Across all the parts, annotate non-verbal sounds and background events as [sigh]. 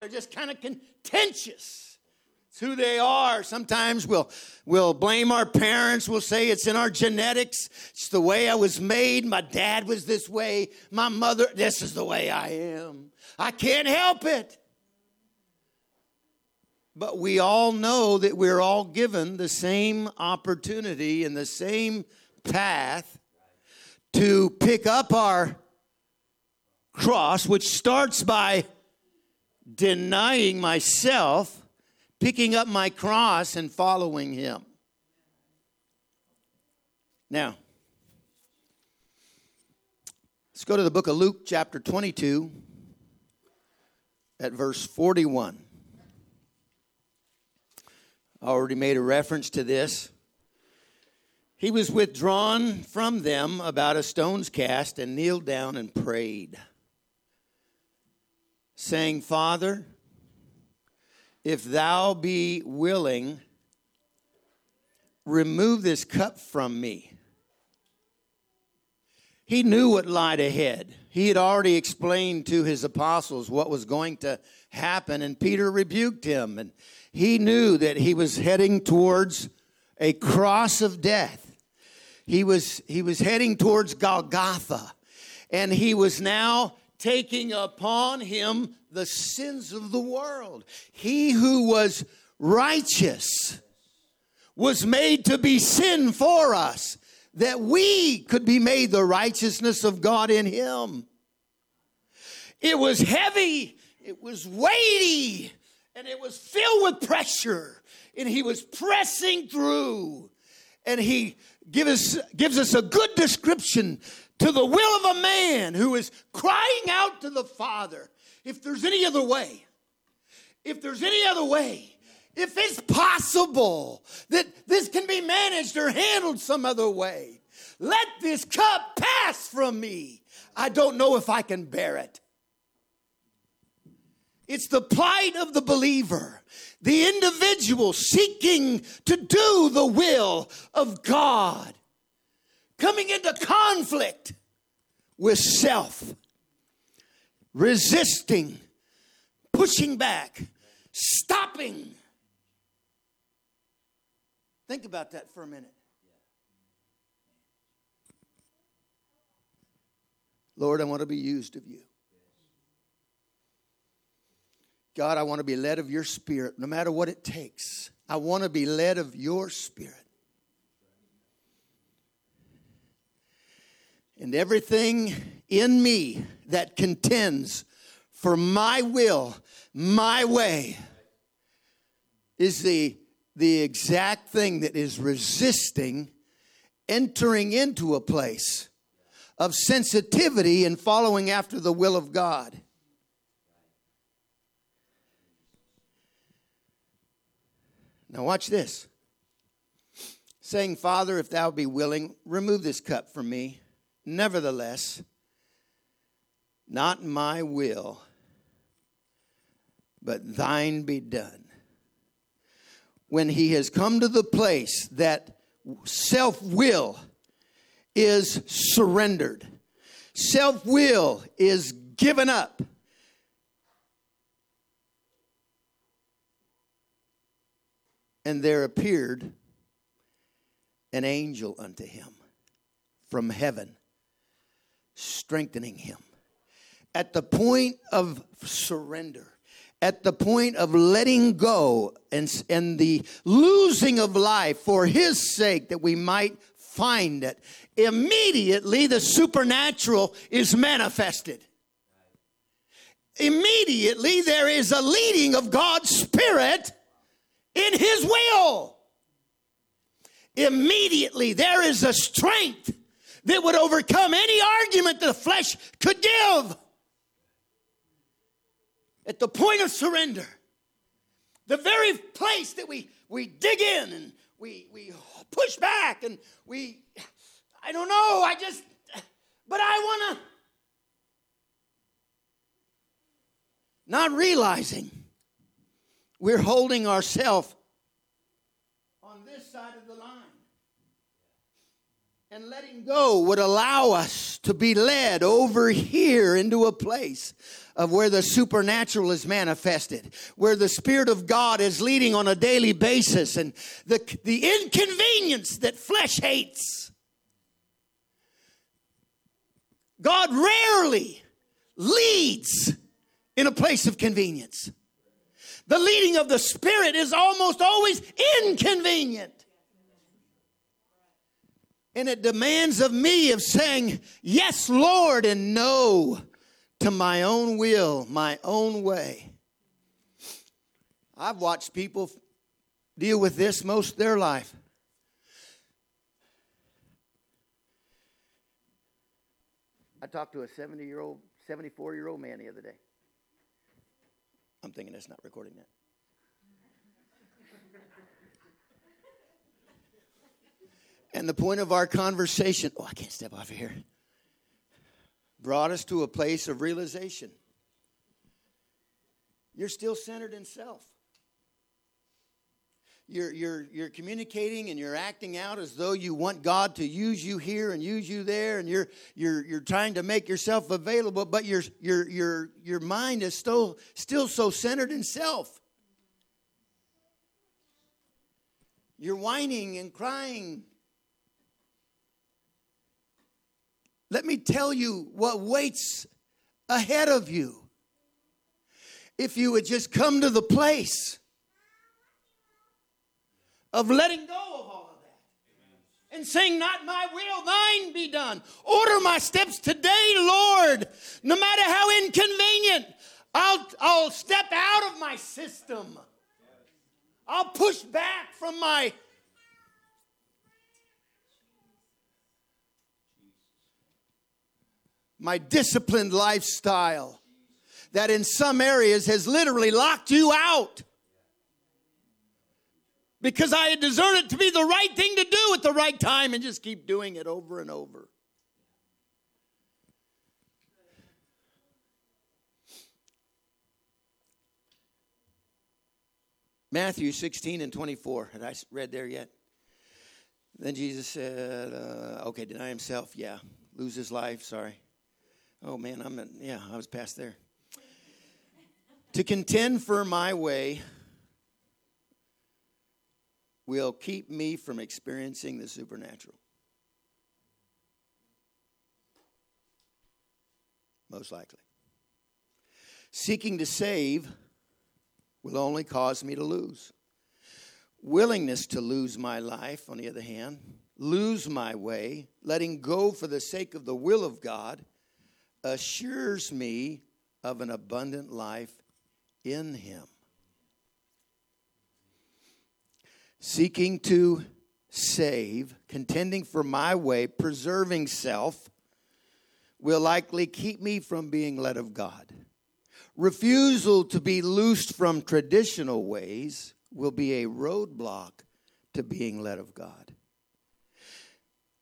They're just kind of contentious. It's who they are. Sometimes we'll, we'll blame our parents. We'll say it's in our genetics. It's the way I was made. My dad was this way. My mother, this is the way I am. I can't help it. But we all know that we're all given the same opportunity and the same path to pick up our cross, which starts by denying myself, picking up my cross, and following Him. Now, let's go to the book of Luke, chapter 22, at verse 41. I already made a reference to this. He was withdrawn from them about a stone's cast and kneeled down and prayed saying, Father, if thou be willing, remove this cup from me. He knew what lied ahead. He had already explained to his apostles what was going to happen, and Peter rebuked him. And he knew that he was heading towards a cross of death. He was, he was heading towards Golgotha, and he was now taking upon him the sins of the world. He who was righteous was made to be sin for us, that we could be made the righteousness of God in him. It was heavy, it was weighty, and it was filled with pressure, and he was pressing through. And he gives us, gives us a good description to the will of a man who is crying out to the Father. If there's any other way, if there's any other way, if it's possible that this can be managed or handled some other way, let this cup pass from me. I don't know if I can bear it. It's the plight of the believer, the individual seeking to do the will of God coming into conflict with self, resisting, pushing back, stopping. Think about that for a minute. Lord, I want to be used of you. God, I want to be led of your spirit no matter what it takes. I want to be led of your spirit. And everything in me that contends for my will, my way, is the, the exact thing that is resisting entering into a place of sensitivity and following after the will of God. Now, watch this. Saying, Father, if thou be willing, remove this cup from me. Nevertheless, not my will, but thine be done. When he has come to the place that self will is surrendered, self will is given up. And there appeared an angel unto him from heaven strengthening him. At the point of surrender, at the point of letting go and, and the losing of life for his sake that we might find it, immediately the supernatural is manifested. Immediately there is a leading of God's Spirit in his will. Immediately there is a strength that would overcome any argument the flesh could give. At the point of surrender, the very place that we, we dig in and we, we push back and we, I don't know, I just, but I want to, not realizing we're holding ourselves on this side of the and letting go would allow us to be led over here into a place of where the supernatural is manifested, where the Spirit of God is leading on a daily basis, and the, the inconvenience that flesh hates. God rarely leads in a place of convenience. The leading of the Spirit is almost always inconvenient. And it demands of me of saying, Yes, Lord, and no to my own will, my own way. I've watched people deal with this most of their life. I talked to a 70 year old, 74 year old man the other day. I'm thinking it's not recording that. And the point of our conversation, oh, I can't step off of here, brought us to a place of realization. You're still centered in self. You're, you're, you're communicating and you're acting out as though you want God to use you here and use you there, and you're, you're, you're trying to make yourself available, but your, your, your, your mind is still, still so centered in self. You're whining and crying Let me tell you what waits ahead of you. If you would just come to the place of letting go of all of that and saying, Not my will, thine be done. Order my steps today, Lord. No matter how inconvenient, I'll, I'll step out of my system. I'll push back from my my disciplined lifestyle that in some areas has literally locked you out because I had discerned it to be the right thing to do at the right time and just keep doing it over and over. Matthew 16 and 24. Had I read there yet? Then Jesus said, uh, okay, deny himself. Yeah. Lose his life. Sorry. Oh man, I'm in, yeah, I was past there. to contend for my way will keep me from experiencing the supernatural. Most likely. Seeking to save will only cause me to lose. Willingness to lose my life, on the other hand, lose my way, letting go for the sake of the will of God, assures me of an abundant life in Him. Seeking to save, contending for my way, preserving self, will likely keep me from being led of God. Refusal to be loosed from traditional ways will be a roadblock to being led of God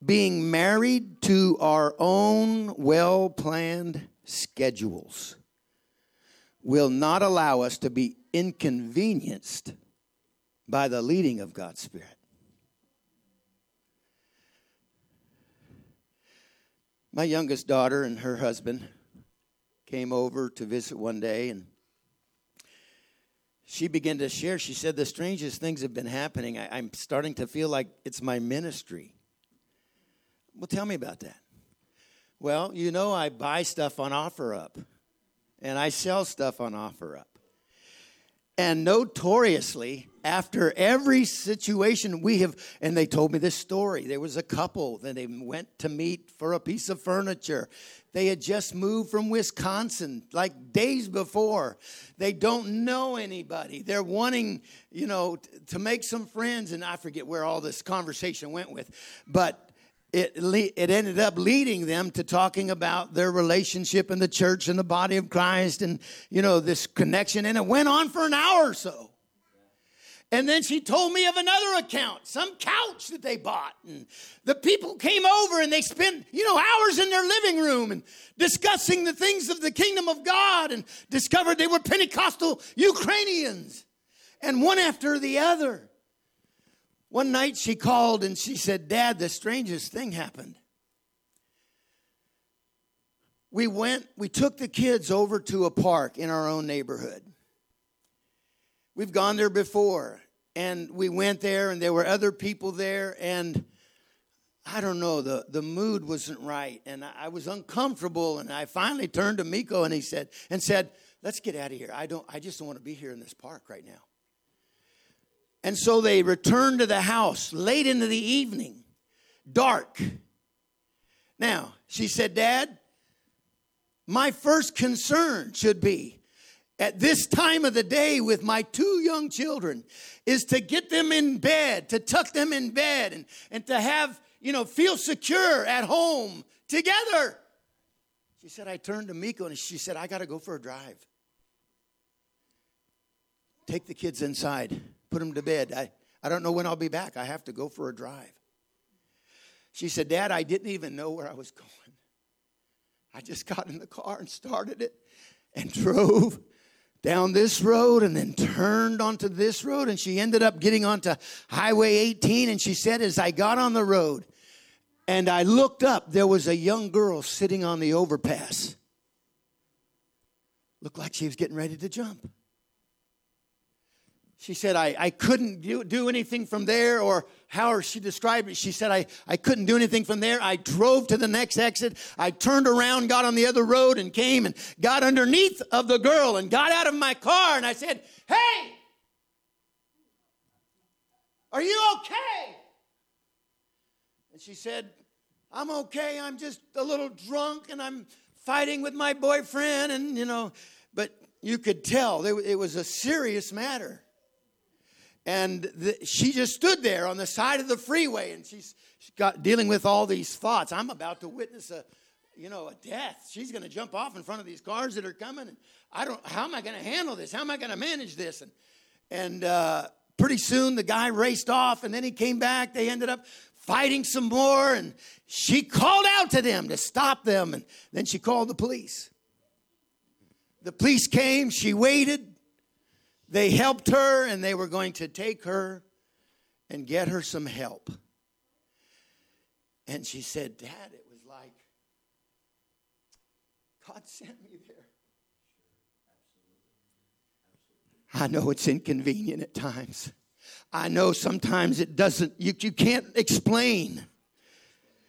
being married to our own well planned schedules will not allow us to be inconvenienced by the leading of God's Spirit. My youngest daughter and her husband came over to visit one day and she began to share. She said, The strangest things have been happening. I, am starting to feel like it's my ministry. Well, tell me about that. Well, you know, I buy stuff on OfferUp and I sell stuff on OfferUp. And notoriously, after every situation we have, and they told me this story. There was a couple that they went to meet for a piece of furniture. They had just moved from Wisconsin like days before. They don't know anybody. They're wanting, you know, to make some friends. And I forget where all this conversation went with, but it, it ended up leading them to talking about their relationship in the church and the body of Christ and, you know, this connection. And it went on for an hour or so. And then she told me of another account, some couch that they bought. And the people came over and they spent, you know, hours in their living room and discussing the things of the kingdom of God and discovered they were Pentecostal Ukrainians. And one after the other. One night she called and she said, Dad, the strangest thing happened. we went, we took the kids over to a park in our own neighborhood. We've gone there before, and we went there, and there were other people there, and I don't know, the, the mood wasn't right, and I, I was uncomfortable, and I finally turned to Miko and he said, and said, let's get out of here. I don't I just don't want to be here in this park right now. And so they returned to the house late into the evening, dark. Now, she said, Dad, my first concern should be at this time of the day with my two young children is to get them in bed, to tuck them in bed, and, and to have, you know, feel secure at home together. She said, I turned to Miko and she said, I got to go for a drive. Take the kids inside put him to bed. I, I don't know when I'll be back. I have to go for a drive. She said, Dad, I didn't even know where I was [laughs] going. I just got in the car and started it and [laughs] drove down this road and then turned onto this road. And she ended up getting onto Highway 18. And she said, As I got on the road and I looked up, there was a young girl sitting on the overpass. Looked like she was getting ready to jump. She said, I, I couldn't do, do anything from there, or how she described it. She said, I, I couldn't do anything from there. I drove to the next exit. I turned around, got on the other road, and came and got underneath of the girl and got out of my car. And I said, Hey, are you okay? And she said, I'm okay. I'm just a little drunk and I'm fighting with my boyfriend. And, you know, but you could tell it was a serious matter and the, she just stood there on the side of the freeway and she's, she's got dealing with all these thoughts. I'm about to witness a you know a death. She's going to jump off in front of these cars that are coming and i don't how am i going to handle this? How am i going to manage this? And and uh, pretty soon the guy raced off and then he came back. They ended up fighting some more and she called out to them to stop them and then she called the police. The police came she waited they helped her and they were going to take her and get her some help. And she said, Dad, it was like God [laughs] sent me there. I know it's inconvenient at times. I know sometimes it doesn't, you, you can't explain.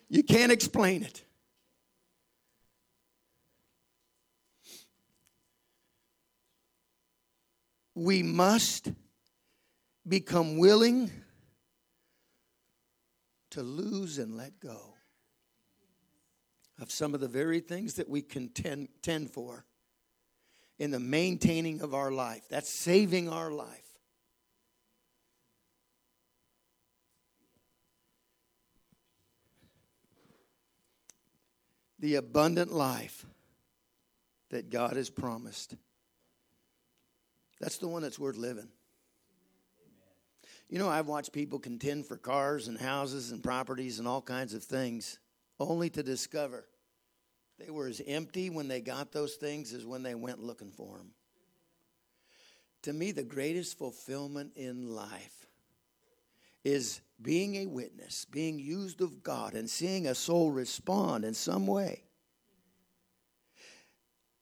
You can't explain it. We must become willing to lose and let go of some of the very things that we contend tend for in the maintaining of our life. That's saving our life. The abundant life that God has promised. That's the one that's worth living. You know, I've watched people contend for cars and houses and properties and all kinds of things, only to discover they were as empty when they got those things as when they went looking for them. To me, the greatest fulfillment in life is being a witness, being used of God, and seeing a soul respond in some way.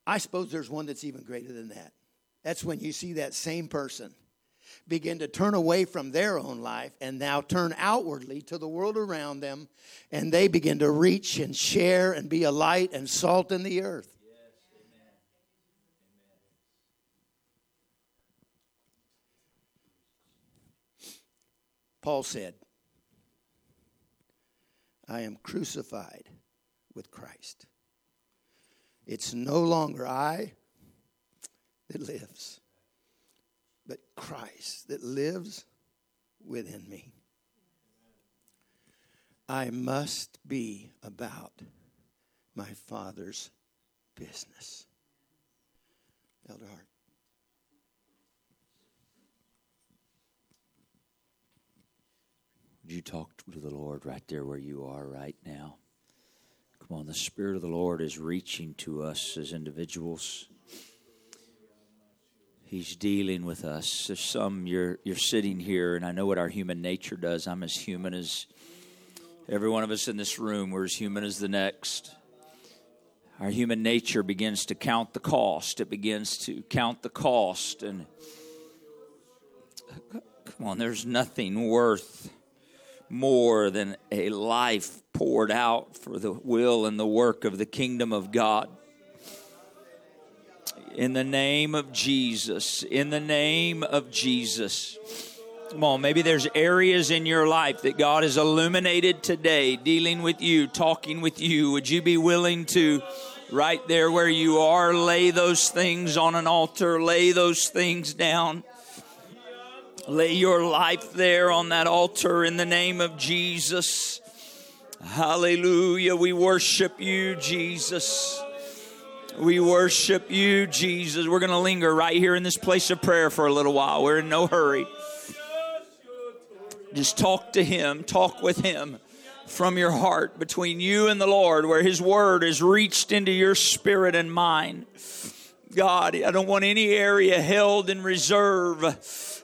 I suppose there's one that's even greater than that. That's when you see that same person begin to turn away from their own life and now turn outwardly to the world around them, and they begin to reach and share and be a light and salt in the earth. Paul said, I am crucified with Christ. It's no longer I that lives, but Christ that lives within me. I must be about my Father's business. Elder Hart. Would you talk to the Lord right there where you are right now? Come on, the Spirit of the Lord is reaching to us as individuals. He's dealing with us. There's some you're you're sitting here, and I know what our human nature does. I'm as human as every one of us in this room. We're as human as the next. our human nature begins to count the cost. It begins to count the cost. And come on, there's nothing worth more than a life poured out for the will and the work of the kingdom of God. In the name of Jesus, in the name of Jesus. Come on, maybe there's areas in your life that God has illuminated today, dealing with you, talking with you. Would you be willing to, right there where you are, lay those things on an altar, lay those things down? Lay your life there on that altar in the name of Jesus. Hallelujah. We worship you, Jesus. We worship you, Jesus. We're going to linger right here in this place of prayer for a little while. We're in no hurry. Just talk to Him, talk with Him from your heart between you and the Lord, where His Word is reached into your spirit and mind. God, I don't want any area held in reserve.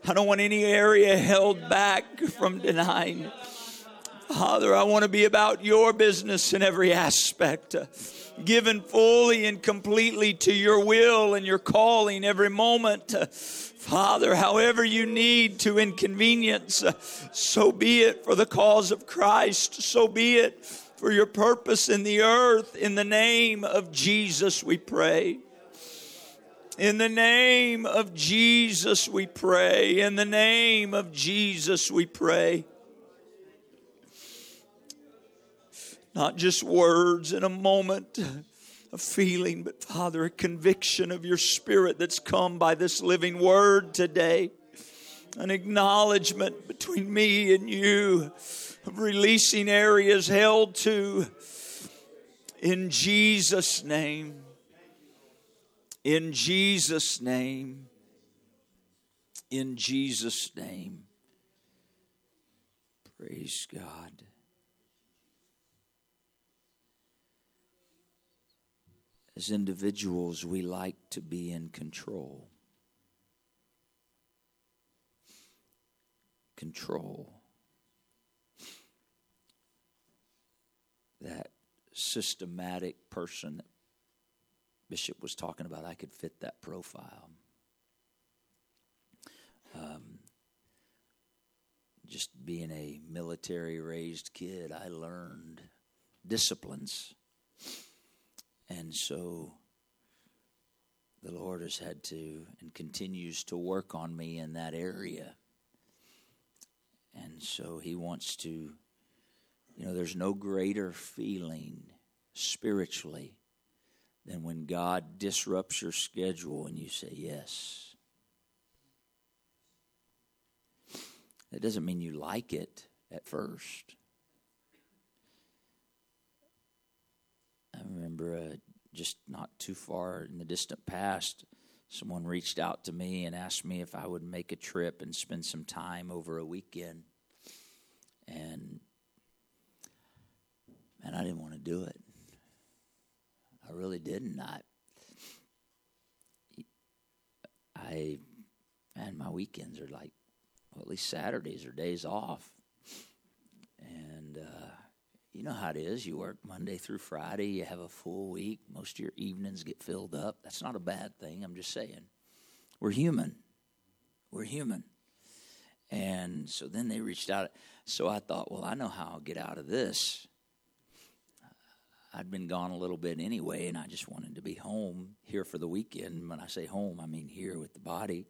I don't want any area held back from denying. Father, I want to be about your business in every aspect, given fully and completely to your will and your calling every moment. Father, however you need to inconvenience, so be it for the cause of Christ, so be it for your purpose in the earth. In the name of Jesus, we pray. In the name of Jesus, we pray. In the name of Jesus, we pray. Not just words in a moment a feeling, but Father, a conviction of your spirit that's come by this living word today. An acknowledgement between me and you of releasing areas held to in Jesus' name. In Jesus' name. In Jesus' name. Praise God. As individuals, we like to be in control. Control. That systematic person that Bishop was talking about, I could fit that profile. Um, just being a military raised kid, I learned disciplines and so the Lord has had to and continues to work on me in that area. And so He wants to, you know, there's no greater feeling spiritually than when God disrupts your schedule and you say yes. That doesn't mean you like it at first. Remember uh, just not too far in the distant past, someone reached out to me and asked me if I would make a trip and spend some time over a weekend. And man, I didn't want to do it. I really didn't. I, I, man, my weekends are like, well, at least Saturdays are days off. And uh, you know how it is. You work Monday through Friday, you have a full week, most of your evenings get filled up. That's not a bad thing. I'm just saying. We're human. We're human. And so then they reached out. So I thought, well, I know how I'll get out of this. I'd been gone a little bit anyway, and I just wanted to be home here for the weekend. When I say home, I mean here with the body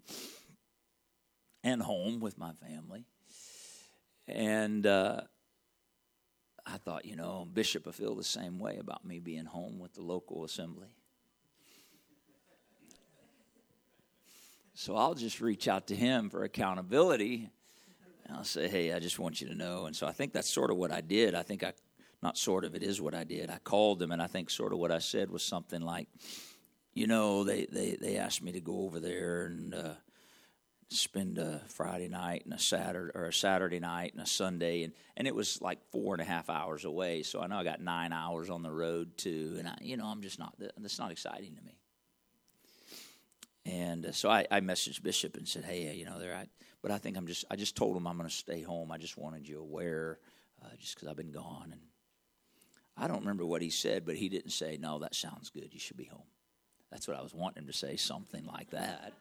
and home with my family. And uh, I thought, you know, Bishop will feel the same way about me being home with the local assembly. So I'll just reach out to him for accountability. And I'll say, hey, I just want you to know. And so I think that's sort of what I did. I think I, not sort of, it is what I did. I called him, and I think sort of what I said was something like, you know, they, they, they asked me to go over there and, uh, spend a Friday night and a Saturday or a Saturday night and a Sunday and, and it was like four and a half hours away. So I know I got nine hours on the road too, and I you know I'm just not that's not exciting to me. And uh, so I, I messaged Bishop and said, hey, you know, there I but I think I'm just I just told him I'm going to stay home. I just wanted you aware, uh, just because I've been gone and. I don't remember what he said, but he didn't say, No, that sounds good. You should be home. That's what I was wanting him to say, something like that.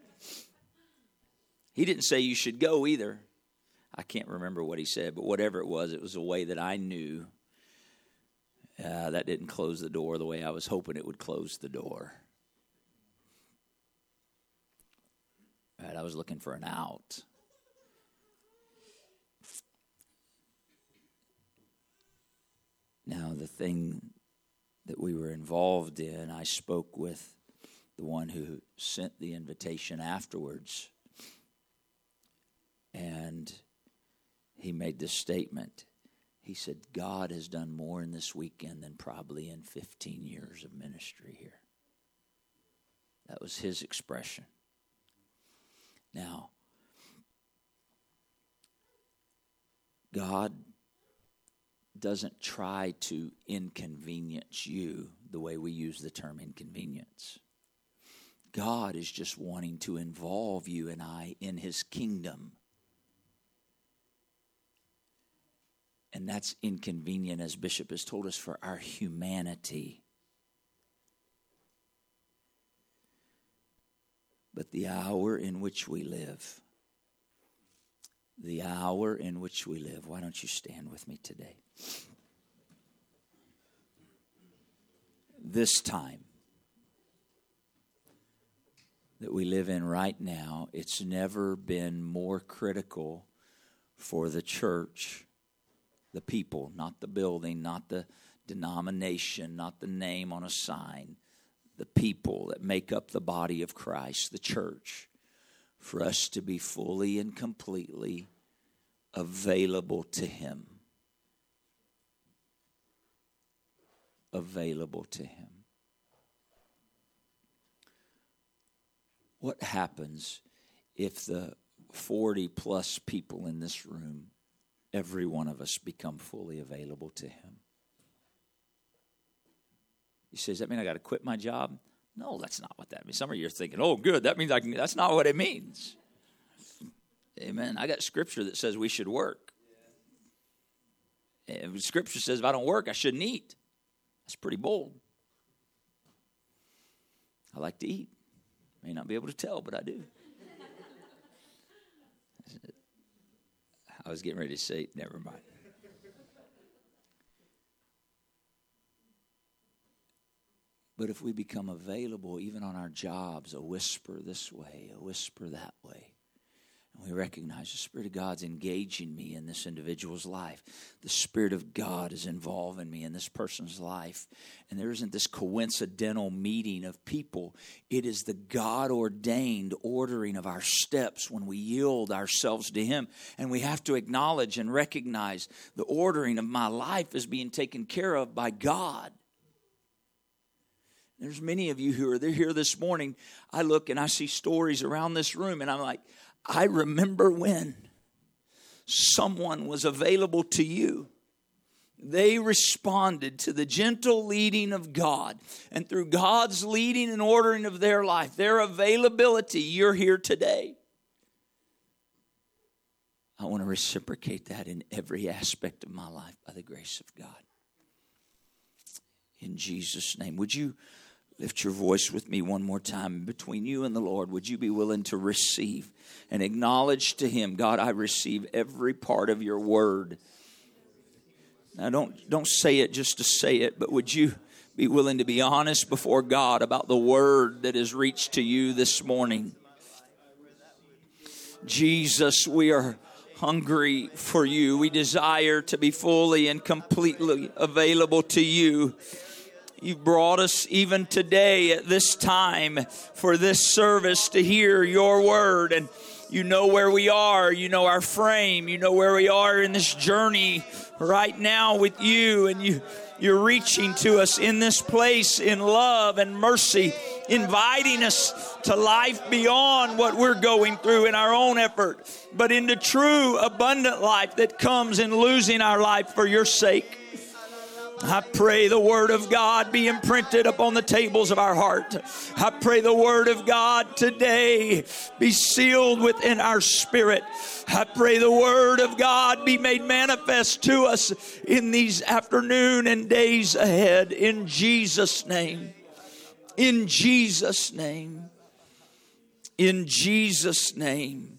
He didn't say you should go either. I can't remember what he said, but whatever it was, it was a way that I knew uh, that didn't close the door the way I was hoping it would close the door. Right, I was looking for an out. Now, the thing that we were involved in, I spoke with the one who sent the invitation afterwards. And he made this statement. He said, God has done more in this weekend than probably in 15 years of ministry here. That was his expression. Now, God doesn't try to inconvenience you the way we use the term inconvenience. God is just wanting to involve you and I in his kingdom. And that's inconvenient, as Bishop has told us, for our humanity. But the hour in which we live, the hour in which we live, why don't you stand with me today? This time that we live in right now, it's never been more critical for the church the people, not the building, not the denomination, not the name on a sign, the people that make up the body of Christ, the church, for us to be fully and completely available to Him. Available to Him. What happens if the 40 plus people in this room every one of us become fully available to Him. He says, that mean I got to quit my job? No, that's not what that means. Some of you are thinking, oh, good, that means I can. That's not what it means. Amen. I got scripture that says we should work. Eh, and scripture says if I don't work, I shouldn't eat. That's pretty bold. I like to eat. May not be able to tell, but I do. I was getting ready to say, never mind. But if we become available, even on our jobs, a whisper this way, a whisper that way, and we recognize the Spirit of God's engaging me in this individual's life. The Spirit of God is involving me in this person's life. And there isn't this coincidental meeting of people. It is the God ordained ordering of our steps when we yield ourselves to Him. And we have to acknowledge and recognize the ordering of my life is being taken care of by God. There's many of you who are here this morning. I look and I see stories around this room, and I'm like, I remember when someone was available to you. They responded to the gentle leading of God. And through God's leading and ordering of their life, their availability, you're here today. I want to reciprocate that in every aspect of my life by the grace of God. In Jesus' name. Would you Lift your voice with me one more time. Between you and the Lord, would you be willing to receive and acknowledge to Him, God, I receive every part of your word. Now, don't, don't say it just to say it, but would you be willing to be honest before God about the word that has reached to you this morning? Jesus, we are hungry for you. We desire to be fully and completely available to you. You've brought us even today at this time for this service to hear your word. And you know where we are. You know our frame. You know where we are in this journey right now with you. And you, you're reaching to us in this place in love and mercy, inviting us to life beyond what we're going through in our own effort, but into true abundant life that comes in losing our life for your sake. I pray the Word of God be imprinted upon the tables of our heart. I pray the Word of God today be sealed within our spirit. I pray the Word of God be made manifest to us in these afternoon and days ahead. In Jesus' name. In Jesus' name. In Jesus' name.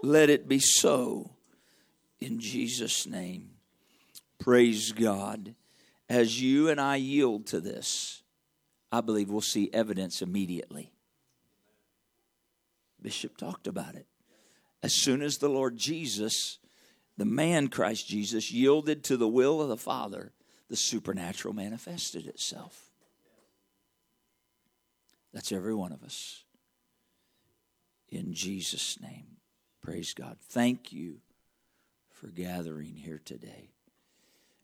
Let it be so. In Jesus' name. Praise God as you and I yield to this, I believe we'll see evidence immediately. Bishop talked about it. As soon as the Lord Jesus, the man Christ Jesus, yielded to the will of the Father, the supernatural manifested itself. That's every one of us. In Jesus' name. Praise God. Thank you for gathering here today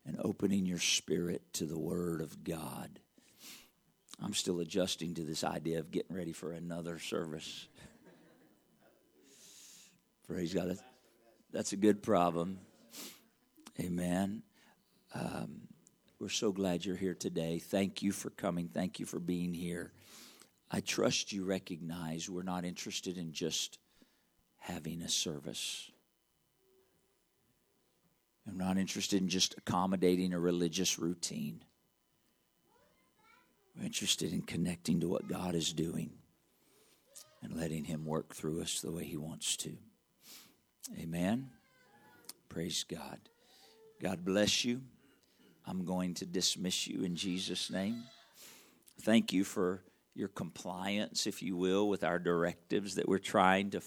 and opening your spirit to the Word of God. I'm still adjusting to this idea of getting ready for another service. Praise God. That's, a good problem. Amen. Um, we're so glad you're here today. Thank you for coming. Thank you for being here. I trust you recognize we're not interested in just having a service. I'm not interested in just accommodating a religious routine. We're interested in connecting to what God is doing and letting Him work through us the way He wants to. Amen. Praise God. God bless you. I'm going to dismiss you in Jesus' name. Thank you for your compliance, if you will, with our directives that we're trying to